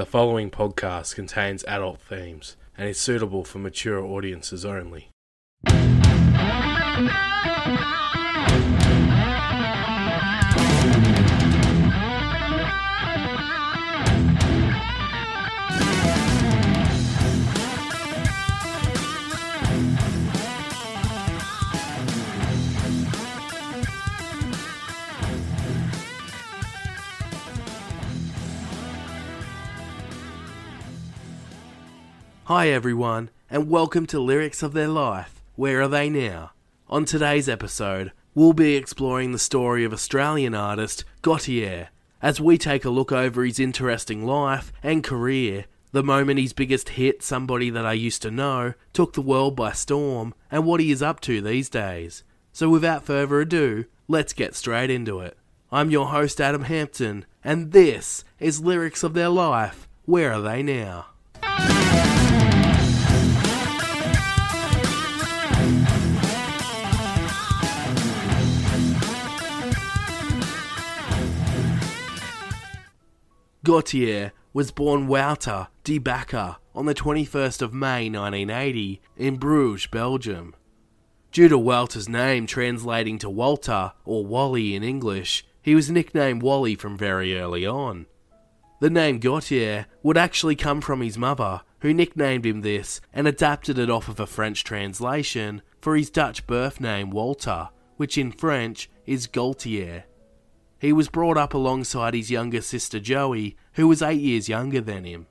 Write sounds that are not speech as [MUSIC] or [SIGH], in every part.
The following podcast contains adult themes and is suitable for mature audiences only. Hi everyone, and welcome to Lyrics of Their Life. Where are they now? On today's episode, we'll be exploring the story of Australian artist Gotye as we take a look over his interesting life and career, the moment his biggest hit, Somebody That I Used to Know, took the world by storm, and what he is up to these days. So without further ado, let's get straight into it. I'm your host Adam Hampton, and this is Lyrics of Their Life. Where are they now? Gotye was born Wouter de Backer on the 21st of May 1980 in Bruges, Belgium. Due to Wouter's name translating to Walter or Wally in English, he was nicknamed Wally from very early on. The name Gautier would actually come from his mother, who nicknamed him this and adapted it off of a French translation for his Dutch birth name Walter, which in French is Gautier. He was brought up alongside his younger sister Joey, who was eight years younger than him.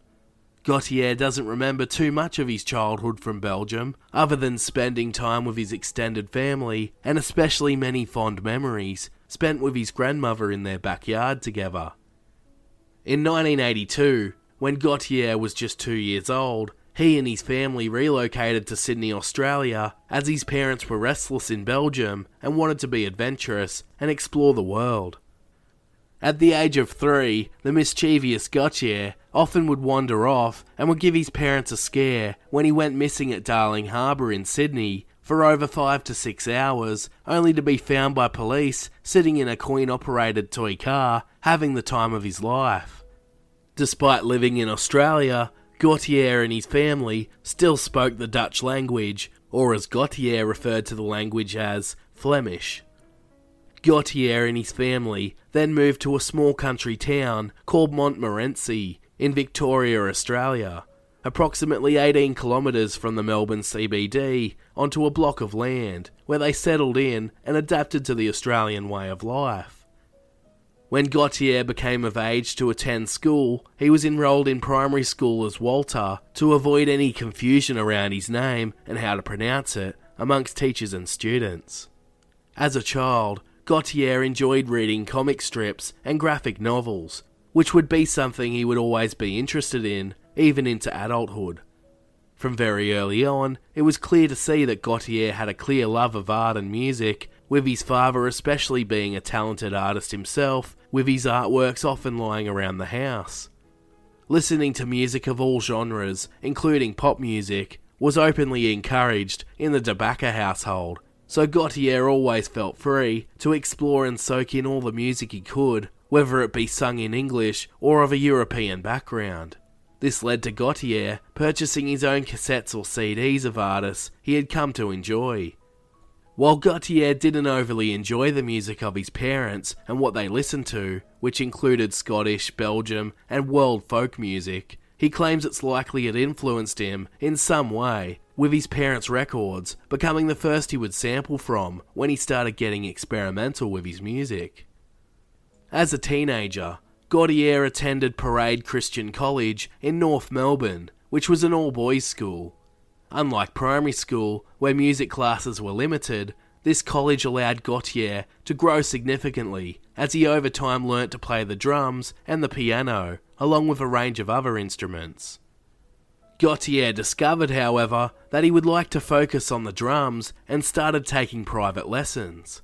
Gotye doesn't remember too much of his childhood from Belgium, other than spending time with his extended family, and especially many fond memories spent with his grandmother in their backyard together. In 1982, when Gotye was just two years old, he and his family relocated to Sydney, Australia, as his parents were restless in Belgium and wanted to be adventurous and explore the world. At the age of three, the mischievous Gotye often would wander off and would give his parents a scare when he went missing at Darling Harbour in Sydney for over five to six hours, only to be found by police sitting in a coin operated toy car having the time of his life. Despite living in Australia, Gotye and his family still spoke the Dutch language, or as Gotye referred to the language as Flemish. Gotye and his family then moved to a small country town called Montmorency in Victoria, Australia, approximately 18 kilometres from the Melbourne CBD, onto a block of land where they settled in and adapted to the Australian way of life. When Gotye became of age to attend school, he was enrolled in primary school as Walter to avoid any confusion around his name and how to pronounce it amongst teachers and students. As a child, Gotye enjoyed reading comic strips and graphic novels, which would be something he would always be interested in, even into adulthood. From very early on, it was clear to see that Gotye had a clear love of art and music, with his father especially being a talented artist himself, with his artworks often lying around the house. Listening to music of all genres, including pop music, was openly encouraged in the DeBacker household, so Gotye always felt free to explore and soak in all the music he could, whether it be sung in English or of a European background. This led to Gotye purchasing his own cassettes or CDs of artists he had come to enjoy. While Gotye didn't overly enjoy the music of his parents and what they listened to, which included Scottish, Belgium, and world folk music, he claims it's likely it influenced him in some way, with his parents' records becoming the first he would sample from when he started getting experimental with his music. As a teenager, Gotye attended Parade Christian College in North Melbourne, which was an all boys school. Unlike primary school, where music classes were limited, this college allowed Gotye to grow significantly as he over time learnt to play the drums and the piano, along with a range of other instruments. Gotye discovered, however, that he would like to focus on the drums and started taking private lessons.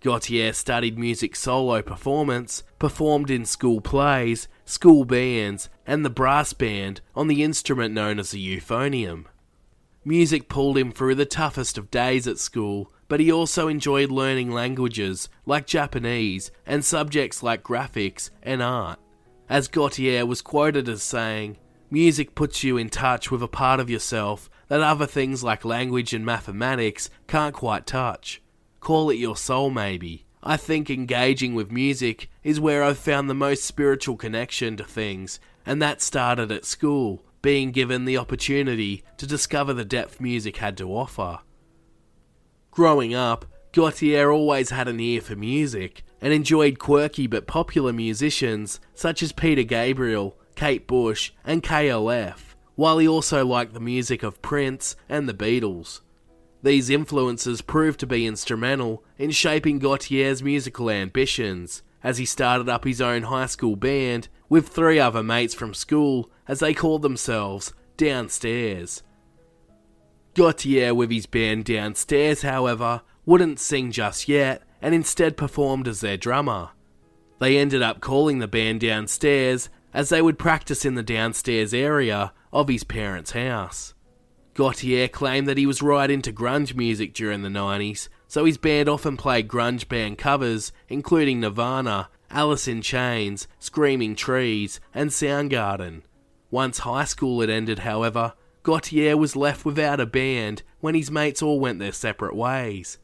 Gotye studied music solo performance, performed in school plays, school bands, and the brass band on the instrument known as the euphonium. Music pulled him through the toughest of days at school, but he also enjoyed learning languages like Japanese and subjects like graphics and art. as Gotye was quoted as saying, Music puts you in touch with a part of yourself that other things like language and mathematics can't quite touch. Call it your soul, maybe. I think engaging with music is where I've found the most spiritual connection to things, and that started at school, being given the opportunity to discover the depth music had to offer. Growing up, Gotye always had an ear for music and enjoyed quirky but popular musicians such as Peter Gabriel, Kate Bush, and KLF, while he also liked the music of Prince and the Beatles. These influences proved to be instrumental in shaping Gotye's musical ambitions, as he started up his own high school band with three other mates from school, as they called themselves Downstairs. Gotye, with his band Downstairs, however, wouldn't sing just yet and instead performed as their drummer. They ended up calling the band Downstairs as they would practice in the downstairs area of his parents' house. Gotye claimed that he was right into grunge music during the 90s, so his band often played grunge band covers, including Nirvana, Alice in Chains, Screaming Trees, and Soundgarden. Once high school had ended, however, Gotye was left without a band when his mates all went their separate ways.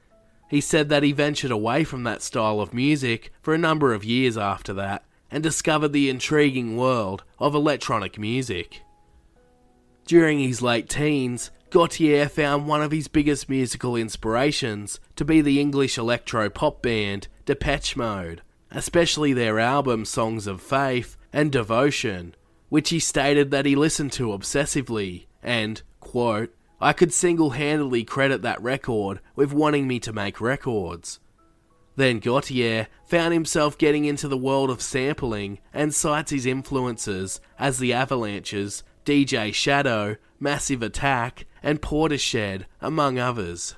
He said that he ventured away from that style of music for a number of years after that and discovered the intriguing world of electronic music. During his late teens, Gotye found one of his biggest musical inspirations to be the English electro pop band Depeche Mode, especially their album Songs of Faith and Devotion, which he stated that he listened to obsessively and, quote, I could single handedly credit that record with wanting me to make records. Then Gotye found himself getting into the world of sampling and cites his influences as the Avalanches, DJ Shadow, Massive Attack, and Portishead, among others.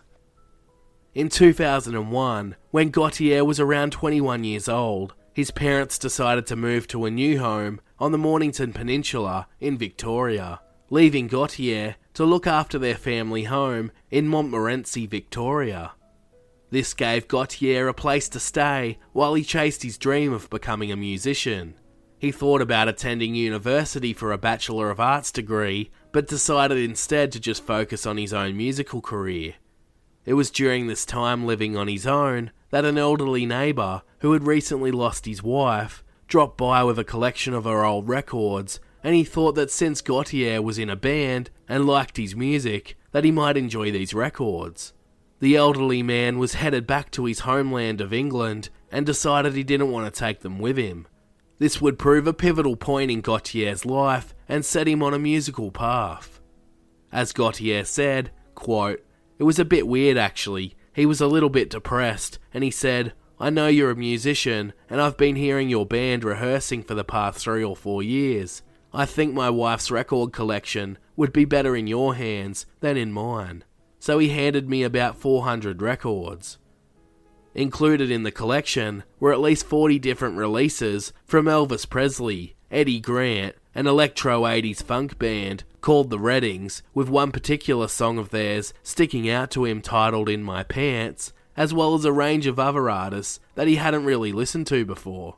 In 2001, when Gotye was around 21 years old, his parents decided to move to a new home on the Mornington Peninsula in Victoria, leaving Gotye to look after their family home in Montmorency, Victoria. This gave Gotye a place to stay while he chased his dream of becoming a musician. He thought about attending university for a Bachelor of Arts degree, but decided instead to just focus on his own musical career. It was during this time living on his own that an elderly neighbour, who had recently lost his wife, dropped by with a collection of her old records, and he thought that since Gotye was in a band and liked his music, that he might enjoy these records. The elderly man was headed back to his homeland of England and decided he didn't want to take them with him. This would prove a pivotal point in Gotye's life and set him on a musical path. As Gotye said, quote, It was a bit weird actually. He was a little bit depressed, and he said, I know you're a musician, and I've been hearing your band rehearsing for the past three or four years. I think my wife's record collection would be better in your hands than in mine so he handed me about 400 records. Included in the collection were at least 40 different releases from Elvis Presley, Eddie Grant, an electro 80s funk band called the Reddings, with one particular song of theirs sticking out to him titled In My Pants, as well as a range of other artists that he hadn't really listened to before.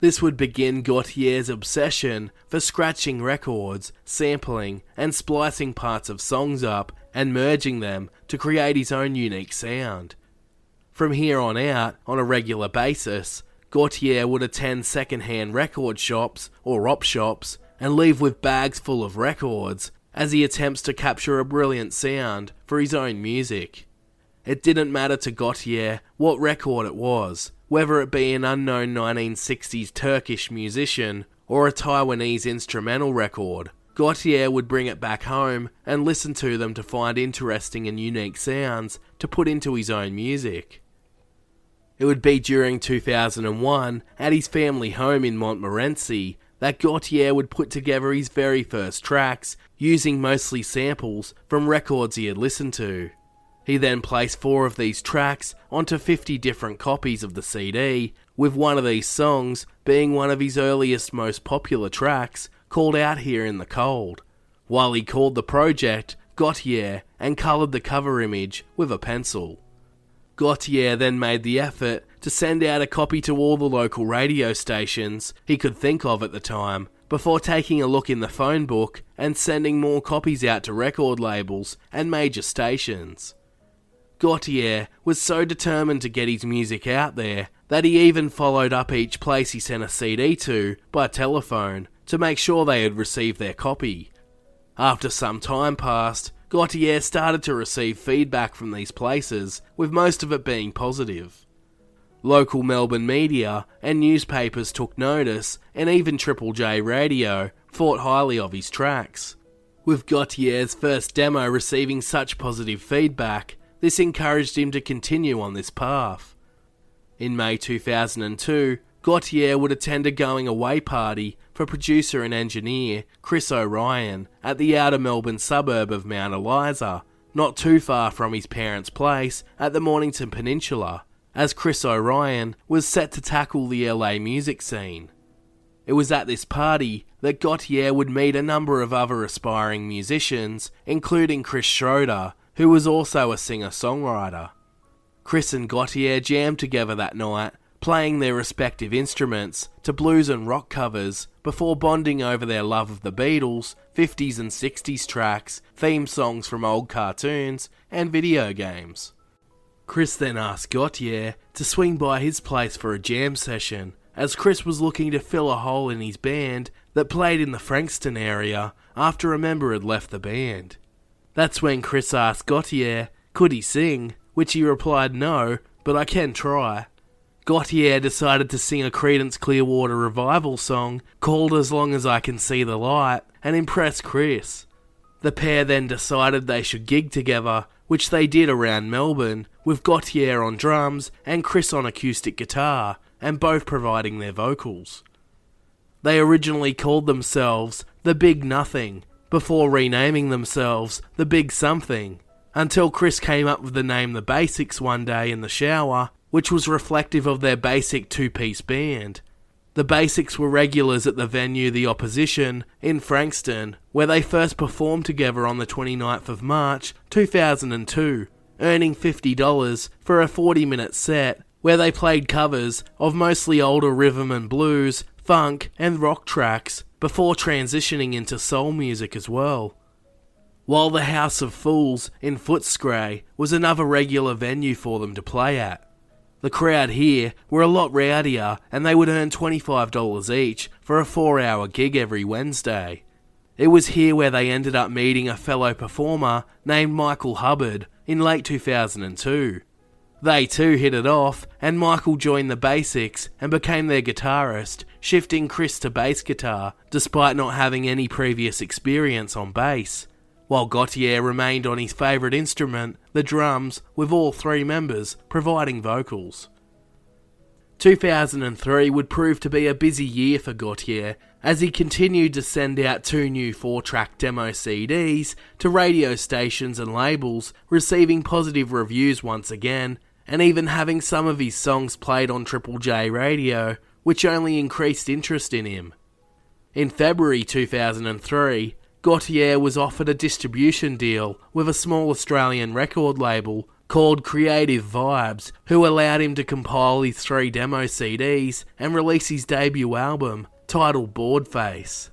This would begin Gotye's obsession for scratching records, sampling, and splicing parts of songs up and merging them to create his own unique sound. From here on out, on a regular basis, Gotye would attend second-hand record shops or op shops and leave with bags full of records as he attempts to capture a brilliant sound for his own music. It didn't matter to Gotye what record it was, whether it be an unknown 1960s Turkish musician or a Taiwanese instrumental record. Gotye would bring it back home and listen to them to find interesting and unique sounds to put into his own music. It would be during 2001, at his family home in Montmorency, that Gotye would put together his very first tracks, using mostly samples from records he had listened to. He then placed four of these tracks onto 50 different copies of the CD, with one of these songs being one of his earliest, most popular tracks, called Out Here in the Cold, while he called the project Gotye and coloured the cover image with a pencil. Gotye then made the effort to send out a copy to all the local radio stations he could think of at the time, before taking a look in the phone book and sending more copies out to record labels and major stations. Gotye was so determined to get his music out there that he even followed up each place he sent a CD to by telephone to make sure they had received their copy. After some time passed, Gotye started to receive feedback from these places, with most of it being positive. Local Melbourne media and newspapers took notice, and even Triple J Radio thought highly of his tracks. With Gotye's first demo receiving such positive feedback, this encouraged him to continue on this path. In May 2002, Gotye would attend a going away party for producer and engineer Chris O'Ryan at the outer Melbourne suburb of Mount Eliza, not too far from his parents' place at the Mornington Peninsula, as Chris O'Ryan was set to tackle the LA music scene. It was at this party that Gotye would meet a number of other aspiring musicians, including Chris Schroeder, who was also a singer songwriter. Chris and Gautier jammed together that night playing their respective instruments to blues and rock covers before bonding over their love of the Beatles, 50s and 60s tracks, theme songs from old cartoons, and video games. Chris then asked Gotye to swing by his place for a jam session, as Chris was looking to fill a hole in his band that played in the Frankston area after a member had left the band. That's when Chris asked Gotye, could he sing, which he replied no, but I can try. Gotye decided to sing a Creedence Clearwater revival song called As Long as I Can See the Light and impress Chris. The pair then decided they should gig together, which they did around Melbourne, with Gotye on drums and Chris on acoustic guitar, and both providing their vocals. They originally called themselves The Big Nothing, before renaming themselves The Big Something, until Chris came up with the name The Basics one day in the shower which was reflective of their basic two piece band. The Basics were regulars at the venue The Opposition in Frankston, where they first performed together on the 29th of March 2002, earning $50 for a 40 minute set where they played covers of mostly older rhythm and blues, funk, and rock tracks before transitioning into soul music as well. While the House of Fools in Footscray was another regular venue for them to play at. The crowd here were a lot rowdier and they would earn $25 each for a four hour gig every Wednesday. It was here where they ended up meeting a fellow performer named Michael Hubbard in late 2002. They too hit it off, and Michael joined the Basics and became their guitarist, shifting Chris to bass guitar despite not having any previous experience on bass while Gotye remained on his favourite instrument, the drums, with all three members providing vocals. 2003 would prove to be a busy year for Gotye as he continued to send out two new four track demo CDs to radio stations and labels, receiving positive reviews once again, and even having some of his songs played on Triple J radio, which only increased interest in him. In February 2003, Gotye was offered a distribution deal with a small Australian record label called Creative Vibes, who allowed him to compile his three demo CDs and release his debut album, titled Boardface.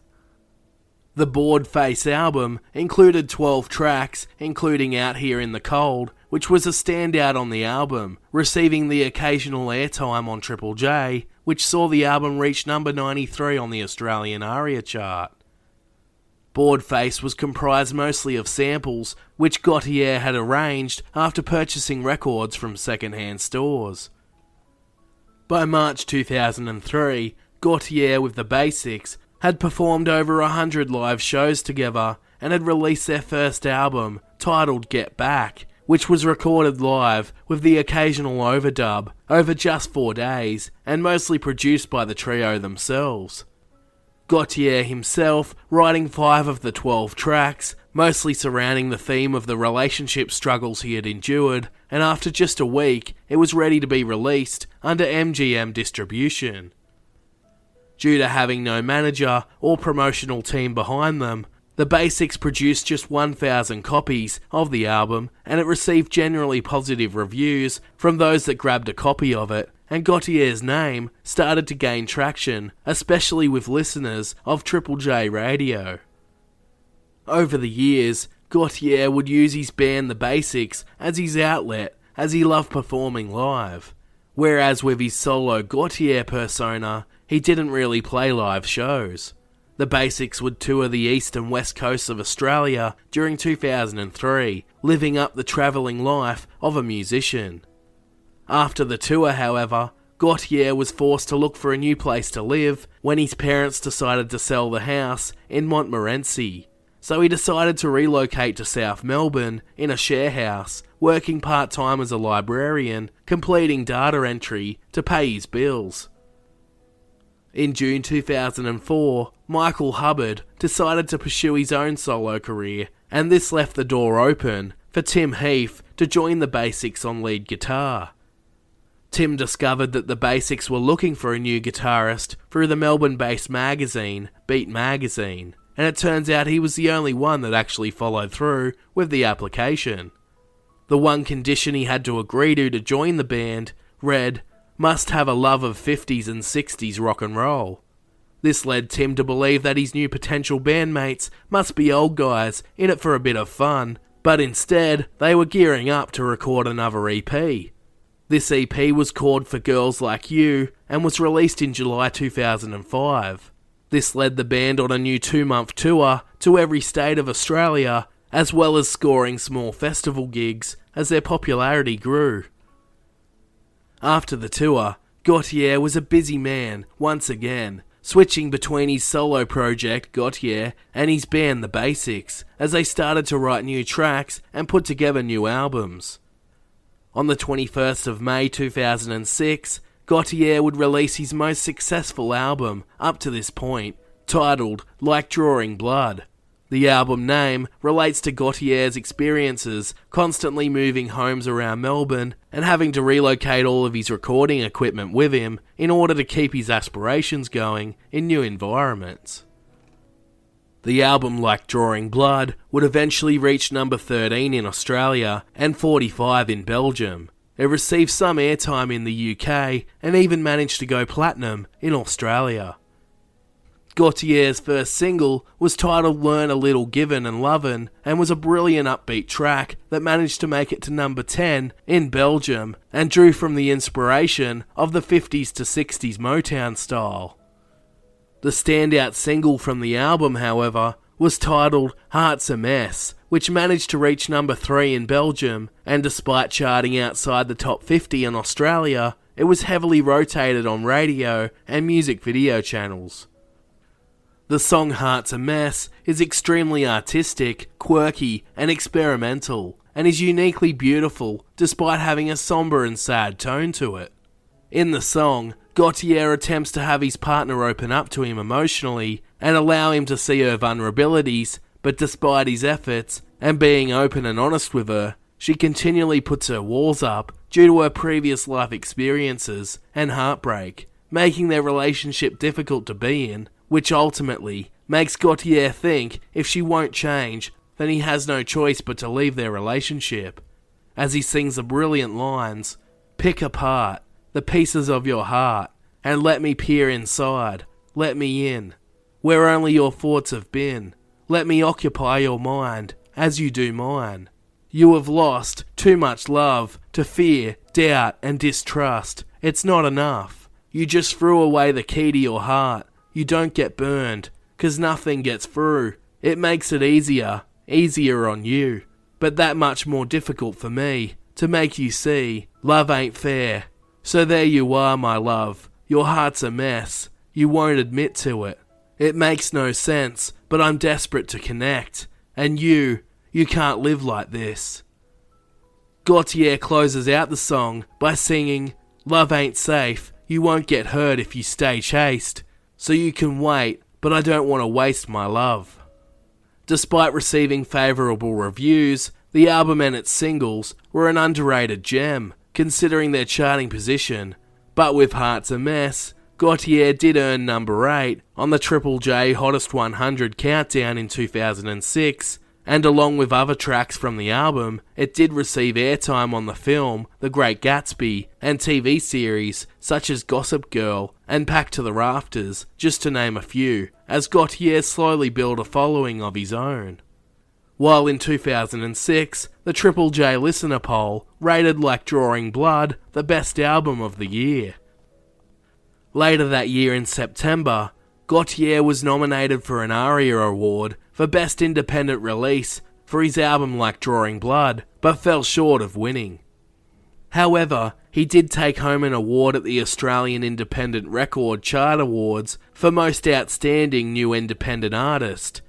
The Boardface album included 12 tracks, including Out Here in the Cold, which was a standout on the album, receiving the occasional airtime on Triple J, which saw the album reach number 93 on the Australian ARIA chart. Boardface was comprised mostly of samples, which Gotye had arranged after purchasing records from second-hand stores. By March 2003, Gautier with the Basics had performed over a hundred live shows together and had released their first album, titled Get Back, which was recorded live with the occasional overdub over just four days and mostly produced by the trio themselves. Gotye himself writing five of the 12 tracks, mostly surrounding the theme of the relationship struggles he had endured, and after just a week, it was ready to be released under MGM distribution. Due to having no manager or promotional team behind them, the Basics produced just 1,000 copies of the album, and it received generally positive reviews from those that grabbed a copy of it, and Gotye's name started to gain traction, especially with listeners of Triple J Radio. Over the years, Gotye would use his band The Basics as his outlet as he loved performing live. Whereas with his solo Gotye persona, he didn't really play live shows. The Basics would tour the east and west coasts of Australia during 2003, living up the travelling life of a musician. After the tour, however, Gotye was forced to look for a new place to live when his parents decided to sell the house in Montmorency. So he decided to relocate to South Melbourne in a share house, working part time as a librarian, completing data entry to pay his bills. In June 2004, Michael Hubbard decided to pursue his own solo career, and this left the door open for Tim Heath to join the Basics on lead guitar. Tim discovered that the Basics were looking for a new guitarist through the Melbourne based magazine, Beat Magazine, and it turns out he was the only one that actually followed through with the application. The one condition he had to agree to to join the band read must have a love of 50s and 60s rock and roll. This led Tim to believe that his new potential bandmates must be old guys in it for a bit of fun, but instead they were gearing up to record another EP. This EP was called For Girls Like You and was released in July 2005. This led the band on a new two month tour to every state of Australia, as well as scoring small festival gigs as their popularity grew. After the tour, Gotye was a busy man once again, switching between his solo project, Gotye, and his band, The Basics, as they started to write new tracks and put together new albums. On the 21st of May 2006, Gotye would release his most successful album up to this point, titled Like Drawing Blood. The album name relates to Gotye's experiences constantly moving homes around Melbourne and having to relocate all of his recording equipment with him in order to keep his aspirations going in new environments. The album, like Drawing Blood, would eventually reach number 13 in Australia and 45 in Belgium. It received some airtime in the UK and even managed to go platinum in Australia. Gotye's first single was titled Learn a Little Given and Lovin' and was a brilliant upbeat track that managed to make it to number 10 in Belgium and drew from the inspiration of the 50s to 60s Motown style. The standout single from the album, however, was titled Heart's a Mess, which managed to reach number 3 in Belgium, and despite charting outside the top 50 in Australia, it was heavily rotated on radio and music video channels. The song Heart's a Mess is extremely artistic, quirky, and experimental, and is uniquely beautiful despite having a somber and sad tone to it. In the song, Gotye attempts to have his partner open up to him emotionally and allow him to see her vulnerabilities, but despite his efforts and being open and honest with her, she continually puts her walls up due to her previous life experiences and heartbreak, making their relationship difficult to be in which ultimately makes Gotye think if she won't change, then he has no choice but to leave their relationship. As he sings the brilliant lines Pick apart the pieces of your heart, and let me peer inside, let me in, where only your thoughts have been. Let me occupy your mind as you do mine. You have lost too much love to fear, doubt, and distrust. It's not enough. You just threw away the key to your heart you don't get burned, 'cause nothing gets through. It makes it easier, easier on you, but that much more difficult for me, to make you see love ain't fair. So there you are, my love. Your heart's a mess. You won't admit to it. It makes no sense, but I'm desperate to connect. And you, you can't live like this. Gotye closes out the song by singing, Love ain't safe, you won't get hurt if you stay chaste so you can wait, but I don't want to waste my love. Despite receiving favourable reviews, the album and its singles were an underrated gem, considering their charting position. But with Hearts a Mess, Gotye did earn number 8 on the Triple J Hottest 100 countdown in 2006, and along with other tracks from the album, it did receive airtime on the film The Great Gatsby and TV series such as Gossip Girl and Packed to the Rafters, just to name a few, as Gotye slowly built a following of his own. While in 2006, the Triple J listener poll rated Like Drawing Blood the best album of the year. Later that year in September, Gotye was nominated for an ARIA Award for Best Independent Release for his album Like Drawing Blood, but fell short of winning. However, he did take home an award at the Australian Independent Record Chart Awards for Most Outstanding New Independent Artist.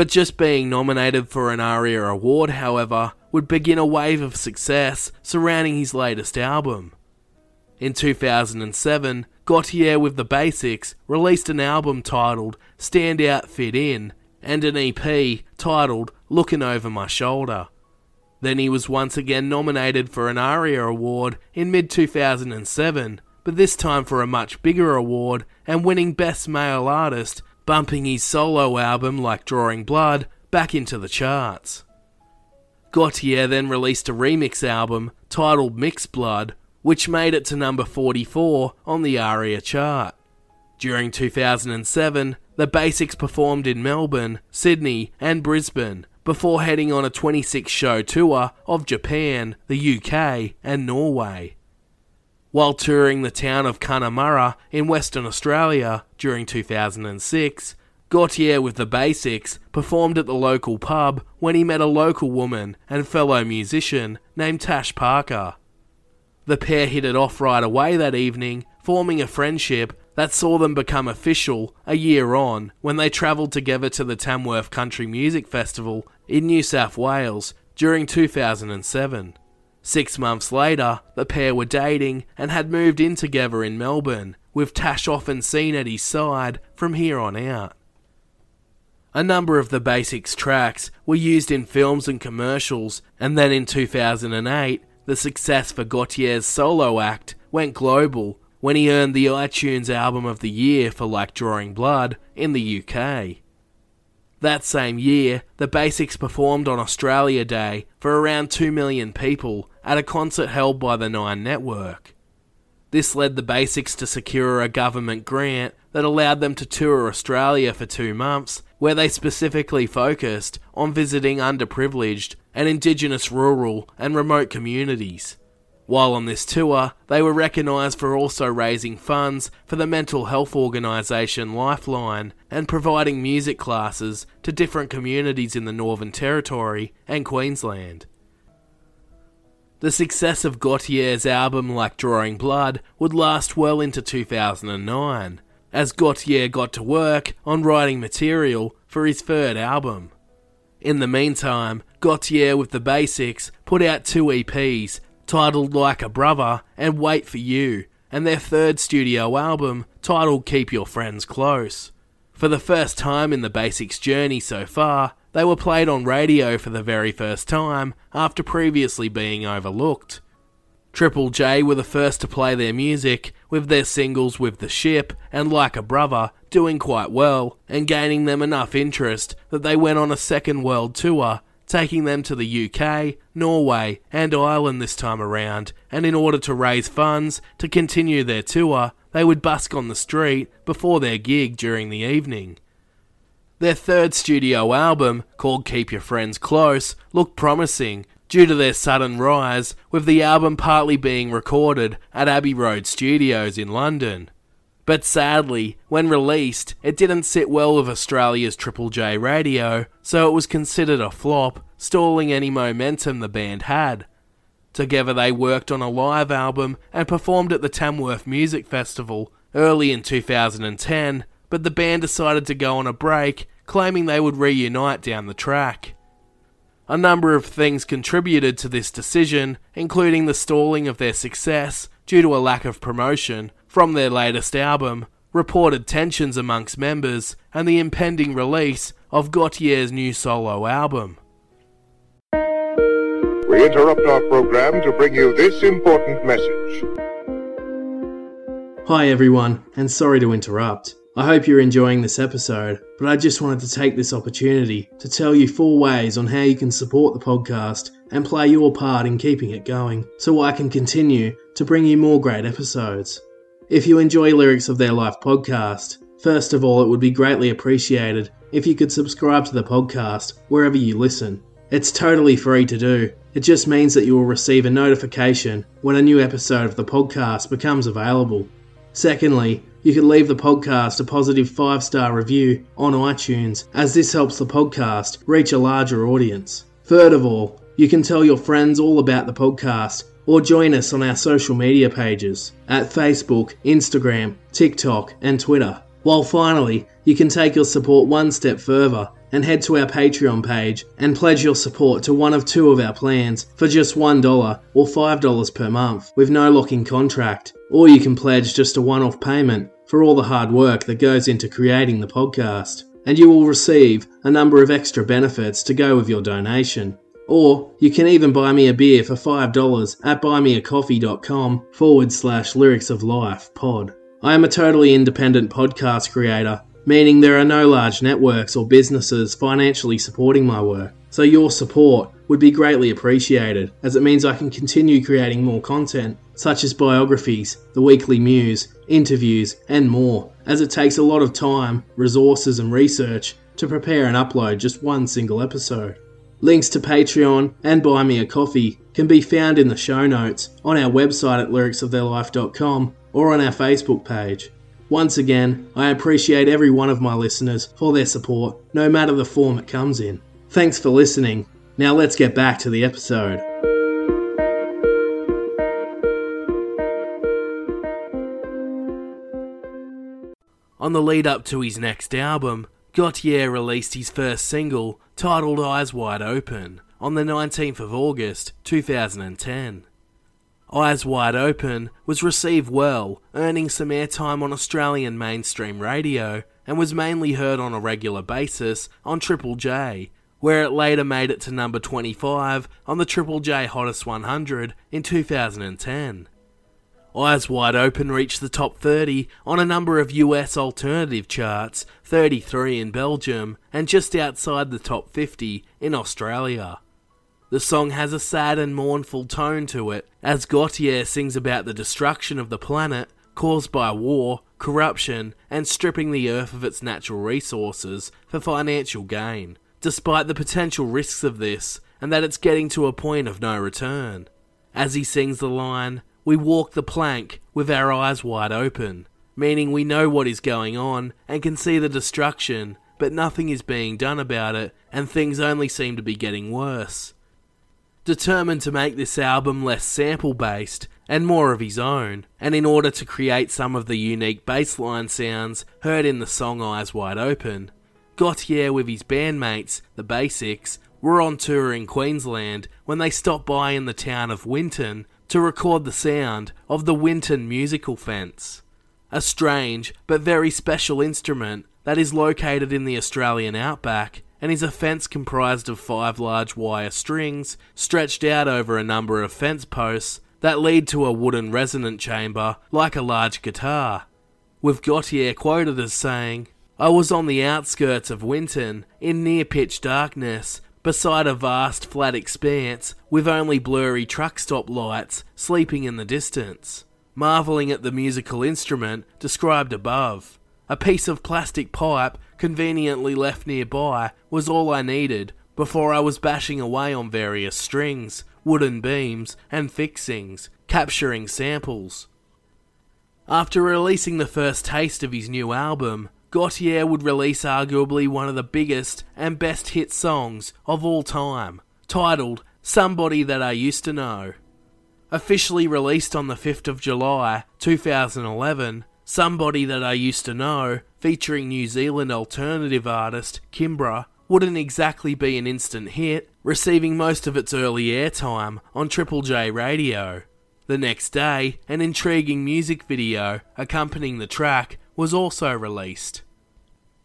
But just being nominated for an ARIA award, however, would begin a wave of success surrounding his latest album. In 2007, Gotye with the Basics released an album titled Stand Out Fit In and an EP titled Looking Over My Shoulder. Then he was once again nominated for an ARIA award in mid 2007, but this time for a much bigger award and winning Best Male Artist, bumping his solo album Like Drawing Blood back into the charts. Gotye then released a remix album titled Mixed Blood, which made it to number 44 on the ARIA chart. During 2007, the Basics performed in Melbourne, Sydney, and Brisbane, before heading on a 26 show tour of Japan, the UK, and Norway. While touring the town of Connemara in Western Australia during 2006, Gotye with the Basics performed at the local pub when he met a local woman and fellow musician named Tash Parker. The pair hit it off right away that evening, forming a friendship that saw them become official a year on when they travelled together to the Tamworth Country Music Festival in New South Wales during 2007. Six months later, the pair were dating and had moved in together in Melbourne, with Tash often seen at his side from here on out. A number of the Basics tracks were used in films and commercials, and then in 2008, the success for Gotye's solo act went global when he earned the iTunes Album of the Year for Like Drawing Blood in the UK. That same year, the Basics performed on Australia Day for around 2 million people at a concert held by the Nine Network. This led the Basics to secure a government grant that allowed them to tour Australia for two months, where they specifically focused on visiting underprivileged and Indigenous rural and remote communities. While on this tour, they were recognised for also raising funds for the mental health organisation Lifeline and providing music classes to different communities in the Northern Territory and Queensland. The success of Gotye's album Like Drawing Blood would last well into 2009, as Gotye got to work on writing material for his third album. In the meantime, Gotye with the Basics put out two EPs titled Like a Brother and Wait for You, and their third studio album titled Keep Your Friends Close. For the first time in the Basics journey so far, they were played on radio for the very first time after previously being overlooked. Triple J were the first to play their music, with their singles With the Ship and Like a Brother doing quite well and gaining them enough interest that they went on a second world tour taking them to the UK, Norway, and Ireland this time around, and in order to raise funds to continue their tour, they would busk on the street before their gig during the evening. Their third studio album, called Keep Your Friends Close, looked promising due to their sudden rise, with the album partly being recorded at Abbey Road Studios in London. But sadly, when released, it didn't sit well with Australia's Triple J radio, so it was considered a flop, stalling any momentum the band had. Together they worked on a live album and performed at the Tamworth Music Festival early in 2010, but the band decided to go on a break, claiming they would reunite down the track. A number of things contributed to this decision, including the stalling of their success due to a lack of promotion, from their latest album, reported tensions amongst members, and the impending release of Gotye's new solo album. We interrupt our program to bring you this important message. Hi everyone, and sorry to interrupt. I hope you're enjoying this episode, but I just wanted to take this opportunity to tell you four ways on how you can support the podcast and play your part in keeping it going so I can continue to bring you more great episodes. If you enjoy Lyrics of Their Life podcast, first of all, it would be greatly appreciated if you could subscribe to the podcast wherever you listen. It's totally free to do. It just means that you will receive a notification when a new episode of the podcast becomes available. Secondly, you can leave the podcast a positive 5 star review on iTunes, as this helps the podcast reach a larger audience. Third of all, you can tell your friends all about the podcast or join us on our social media pages at Facebook, Instagram, TikTok, and Twitter. While finally, you can take your support one step further and head to our Patreon page and pledge your support to one of two of our plans for just $1 or $5 per month with no locking contract. Or you can pledge just a one off payment for all the hard work that goes into creating the podcast. And you will receive a number of extra benefits to go with your donation. Or you can even buy me a beer for $5 at buymeacoffee.com forward slash lyrics of life pod. I am a totally independent podcast creator meaning there are no large networks or businesses financially supporting my work. So your support would be greatly appreciated, as it means I can continue creating more content, such as biographies, the weekly muse, interviews, and more, as it takes a lot of time, resources, and research to prepare and upload just one single episode. Links to Patreon and Buy Me a Coffee can be found in the show notes on our website at lyricsoftheirlife.com or on our Facebook page. Once again, I appreciate every one of my listeners for their support, no matter the form it comes in. Thanks for listening. Now let's get back to the episode. On the lead up to his next album, Gotye released his first single, titled Eyes Wide Open, on the 19th of August 2010. Eyes Wide Open was received well, earning some airtime on Australian mainstream radio and was mainly heard on a regular basis on Triple J, where it later made it to number 25 on the Triple J Hottest 100 in 2010. Eyes Wide Open reached the top 30 on a number of US alternative charts, 33 in Belgium, and just outside the top 50 in Australia. The song has a sad and mournful tone to it, as Gotye sings about the destruction of the planet caused by war, corruption, and stripping the earth of its natural resources for financial gain, despite the potential risks of this and that it's getting to a point of no return. As he sings the line, we walk the plank with our eyes wide open, meaning we know what is going on and can see the destruction, but nothing is being done about it, and things only seem to be getting worse determined to make this album less sample based and more of his own, and in order to create some of the unique bassline sounds heard in the song Eyes Wide Open, Gotye with his bandmates, the Basics, were on tour in Queensland when they stopped by in the town of Winton to record the sound of the Winton musical fence. A strange but very special instrument that is located in the Australian outback and is a fence comprised of five large wire strings stretched out over a number of fence posts that lead to a wooden resonant chamber like a large guitar. With Gotye quoted as saying, I was on the outskirts of Winton, in near pitch darkness, beside a vast flat expanse with only blurry truck stop lights sleeping in the distance, marvelling at the musical instrument described above. A piece of plastic pipe conveniently left nearby was all I needed before I was bashing away on various strings, wooden beams, and fixings, capturing samples. After releasing the first taste of his new album, Gotye would release arguably one of the biggest and best hit songs of all time, titled Somebody That I Used to Know. Officially released on the 5th of July 2011, Somebody That I Used to Know, featuring New Zealand alternative artist Kimbra, wouldn't exactly be an instant hit, receiving most of its early airtime on Triple J radio. The next day, an intriguing music video accompanying the track was also released.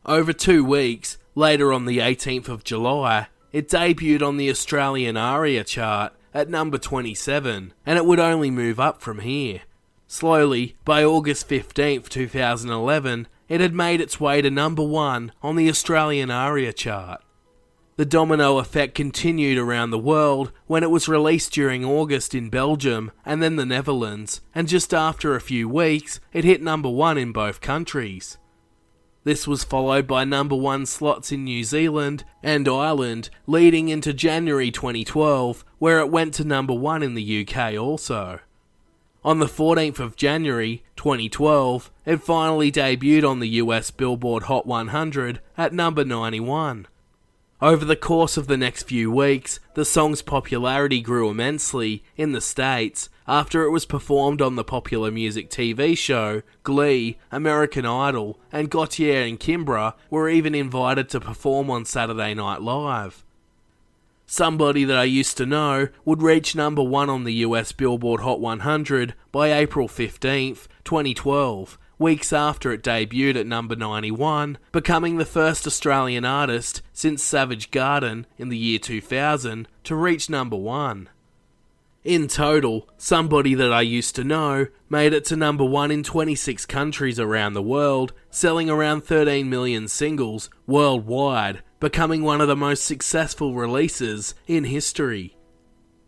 Over two weeks, later on the 18th of July, it debuted on the Australian ARIA chart at number 27, and it would only move up from here. Slowly, by August 15, 2011, it had made its way to number one on the Australian ARIA chart. The domino effect continued around the world when it was released during August in Belgium and then the Netherlands, and just after a few weeks, it hit number one in both countries. This was followed by number one slots in New Zealand and Ireland, leading into January 2012, where it went to number one in the UK also. On the 14th of January 2012, it finally debuted on the US Billboard Hot 100 at number 91. Over the course of the next few weeks, the song's popularity grew immensely in the States after it was performed on the popular music TV show Glee, American Idol, and Gotye and Kimbra were even invited to perform on Saturday Night Live. Somebody that I used to know would reach number one on the US Billboard Hot 100 by April 15th, 2012, weeks after it debuted at number 91, becoming the first Australian artist since Savage Garden in the year 2000 to reach number one. In total, somebody that I used to know made it to number one in 26 countries around the world, selling around 13 million singles worldwide, becoming one of the most successful releases in history.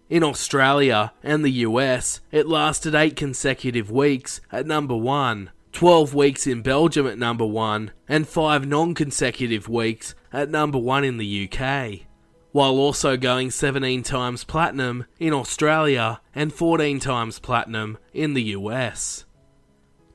In Australia and the US, it lasted 8 consecutive weeks at number 1, 12 weeks in Belgium at number 1, and 5 non consecutive weeks at number 1 in the UK while also going 17 times platinum in Australia and 14 times platinum in the US.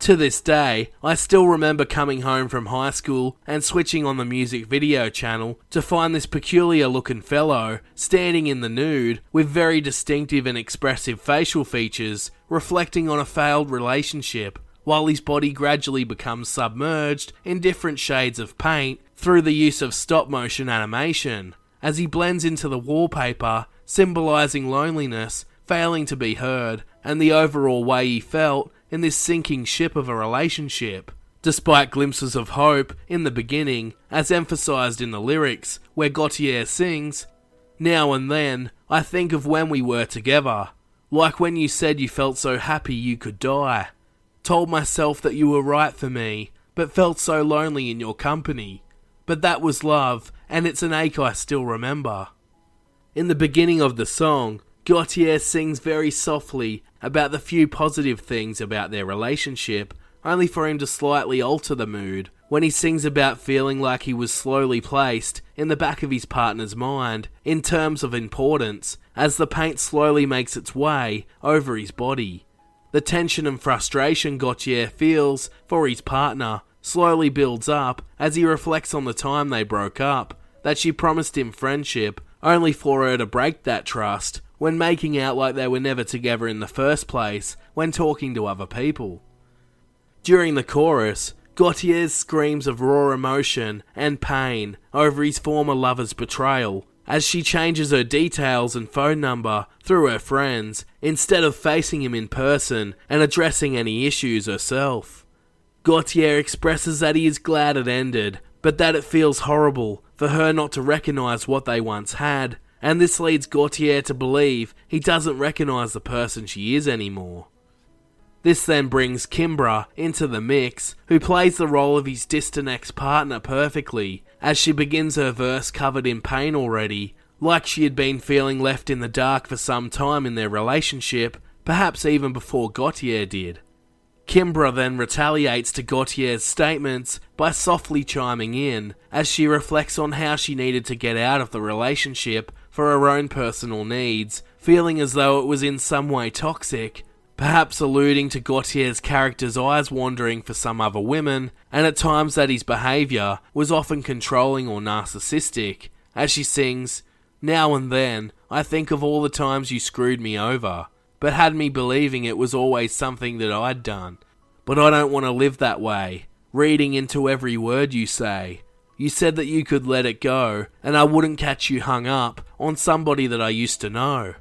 To this day, I still remember coming home from high school and switching on the music video channel to find this peculiar looking fellow standing in the nude with very distinctive and expressive facial features reflecting on a failed relationship while his body gradually becomes submerged in different shades of paint through the use of stop motion animation as he blends into the wallpaper, symbolizing loneliness, failing to be heard, and the overall way he felt in this sinking ship of a relationship. Despite glimpses of hope in the beginning, as emphasized in the lyrics, where Gotye sings, Now and then, I think of when we were together, like when you said you felt so happy you could die. Told myself that you were right for me, but felt so lonely in your company. But that was love, and it's an ache I still remember. In the beginning of the song, Gotye sings very softly about the few positive things about their relationship, only for him to slightly alter the mood when he sings about feeling like he was slowly placed in the back of his partner's mind in terms of importance as the paint slowly makes its way over his body. The tension and frustration Gotye feels for his partner slowly builds up as he reflects on the time they broke up that she promised him friendship, only for her to break that trust when making out like they were never together in the first place when talking to other people. During the chorus, Gotye's screams of raw emotion and pain over his former lover's betrayal as she changes her details and phone number through her friends instead of facing him in person and addressing any issues herself. Gotye expresses that he is glad it ended, but that it feels horrible for her not to recognise what they once had, and this leads Gotye to believe he doesn't recognise the person she is anymore. This then brings Kimbra into the mix, who plays the role of his distant ex partner perfectly, as she begins her verse covered in pain already, like she had been feeling left in the dark for some time in their relationship, perhaps even before Gotye did. Kimbra then retaliates to Gotye's statements by softly chiming in as she reflects on how she needed to get out of the relationship for her own personal needs, feeling as though it was in some way toxic, perhaps alluding to Gotye's character's eyes wandering for some other women, and at times that his behaviour was often controlling or narcissistic, as she sings, Now and then, I think of all the times you screwed me over but had me believing it was always something that I'd done. But I don't want to live that way, reading into every word you say. You said that you could let it go, and I wouldn't catch you hung up on somebody that I used to know.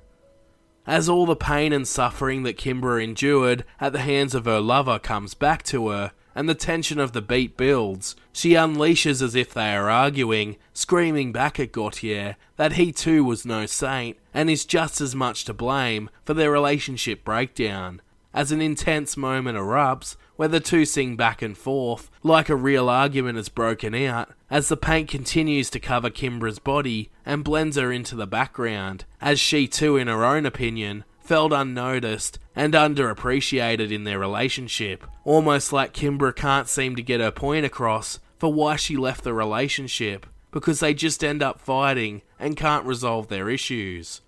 As all the pain and suffering that Kimbra endured at the hands of her lover comes back to her, and the tension of the beat builds, she unleashes as if they are arguing, screaming back at Gotye that he too was no saint and is just as much to blame for their relationship breakdown. As an intense moment erupts where the two sing back and forth like a real argument has broken out as the paint continues to cover Kimbra's body and blends her into the background, as she too, in her own opinion, felt unnoticed and underappreciated in their relationship, almost like Kimbra can't seem to get her point across for why she left the relationship, because they just end up fighting and can't resolve their issues.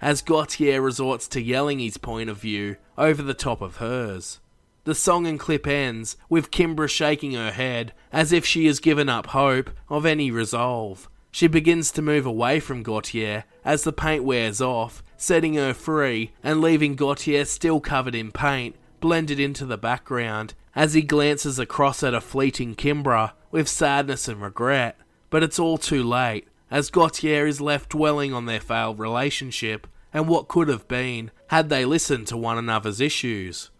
As Gotye resorts to yelling his point of view over the top of hers. The song and clip ends with Kimbra shaking her head as if she has given up hope of any resolve. She begins to move away from Gotye as the paint wears off, setting her free and leaving Gotye still covered in paint, blended into the background as he glances across at a fleeting Kimbra with sadness and regret. But it's all too late, as Gotye is left dwelling on their failed relationship and what could have been had they listened to one another's issues.